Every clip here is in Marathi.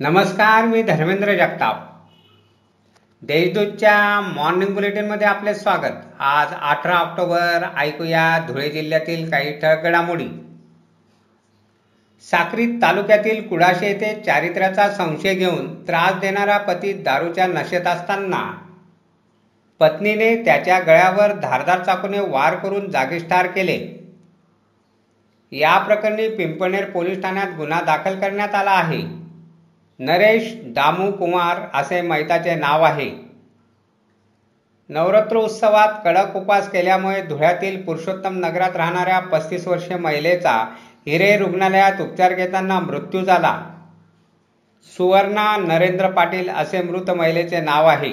नमस्कार मी धर्मेंद्र जगताप. देशदूतच्या मॉर्निंग बुलेटिनमध्ये आपले स्वागत. आज अठरा ऑक्टोबर ऐकूया धुळे जिल्ह्यातील काही ठळक घडामोडी. साक्री तालुक्यातील कुडाशे येथे चारित्र्याचा संशय घेऊन त्रास देणारा पती दारूच्या नशेत असताना. पत्नीने त्याच्या गळ्यावर धारदार चाकूने वार करून जागीच ठार केले. या प्रकरणी पिंपणेर पोलीस ठाण्यात गुन्हा दाखल करण्यात आला आहे. नरेश दामू कुमार असे मैताचे नाव आहे. नवरात्र उत्सवात कडक उपवास केल्यामुळे धुळ्यातील पुरुषोत्तम नगरात राहणाऱ्या पस्तीस वर्षीय महिलेचा हिरे रुग्णालयात उपचार घेताना मृत्यू झाला. सुवर्णा नरेंद्र पाटील असे मृत महिलेचे नाव आहे.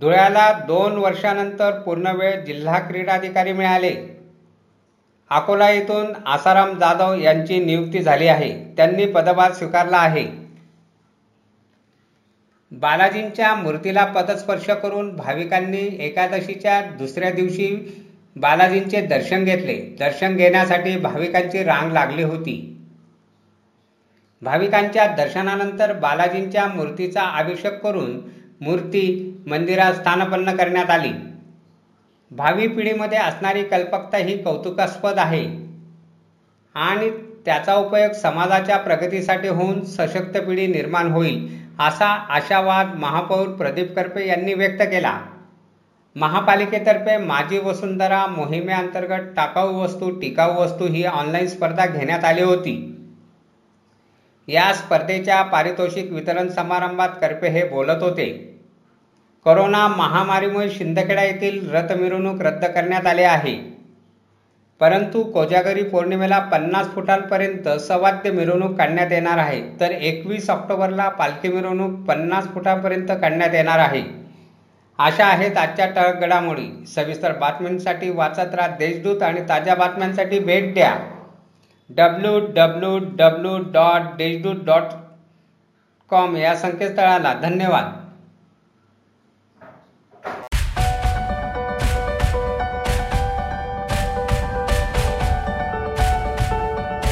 धुळ्याला दोन वर्षानंतर पूर्णवेळ जिल्हा क्रीडाधिकारी मिळाले. अकोला येथून आसाराम जाधव यांची नियुक्ती झाली आहे. त्यांनी पदभार स्वीकारला आहे. बालाजींच्या मूर्तीला पदस्पर्श करून भाविकांनी एकादशीच्या दुसऱ्या दिवशी बालाजींचे दर्शन घेतले. दर्शन घेण्यासाठी भाविकांची रांग लागली होती. भाविकांच्या दर्शनानंतर बालाजींच्या मूर्तीचा अभिषेक करून मूर्ती मंदिरात स्थानपन्न करण्यात आली. भावी पिढीमध्ये असणारी कल्पकता ही कौतुकास्पद आहे. आणि त्याचा उपयोग समाजाच्या प्रगतीसाठी होऊन सशक्त पिढी निर्माण होईल असा आशावाद महापौर प्रदीप करपे यांनी व्यक्त केला. महापालिकेतर्फे माझी वसुंधरा मोहिमेअंतर्गत टाकाऊ वस्तू टिकाऊ वस्तू ही ऑनलाईन स्पर्धा घेण्यात आली होती. या स्पर्धेच्या पारितोषिक वितरण समारंभात करपे हे बोलत होते. कोरोना महामारीमुळे शिंदखेडा येथील रथ मिरवणूक रद्द करण्यात आली आहे. परंतु कोजागरी पौर्णिमेला पन्नास फुटांपर्यंत सवाद्य मिरवणूक काढण्यात येणार आहे. तर एकवीस ऑक्टोबरला पालखी मिरवणूक पन्नास फुटांपर्यंत काढण्यात येणार आहे. अशा आहेत आजच्या टळक घडामोडी. सविस्तर बातम्यांसाठी वाचत राहा देशदूत आणि ताज्या बातम्यांसाठी भेट द्या. W W W dot Deshdoot dot com या संकेतस्थळाला धन्यवाद.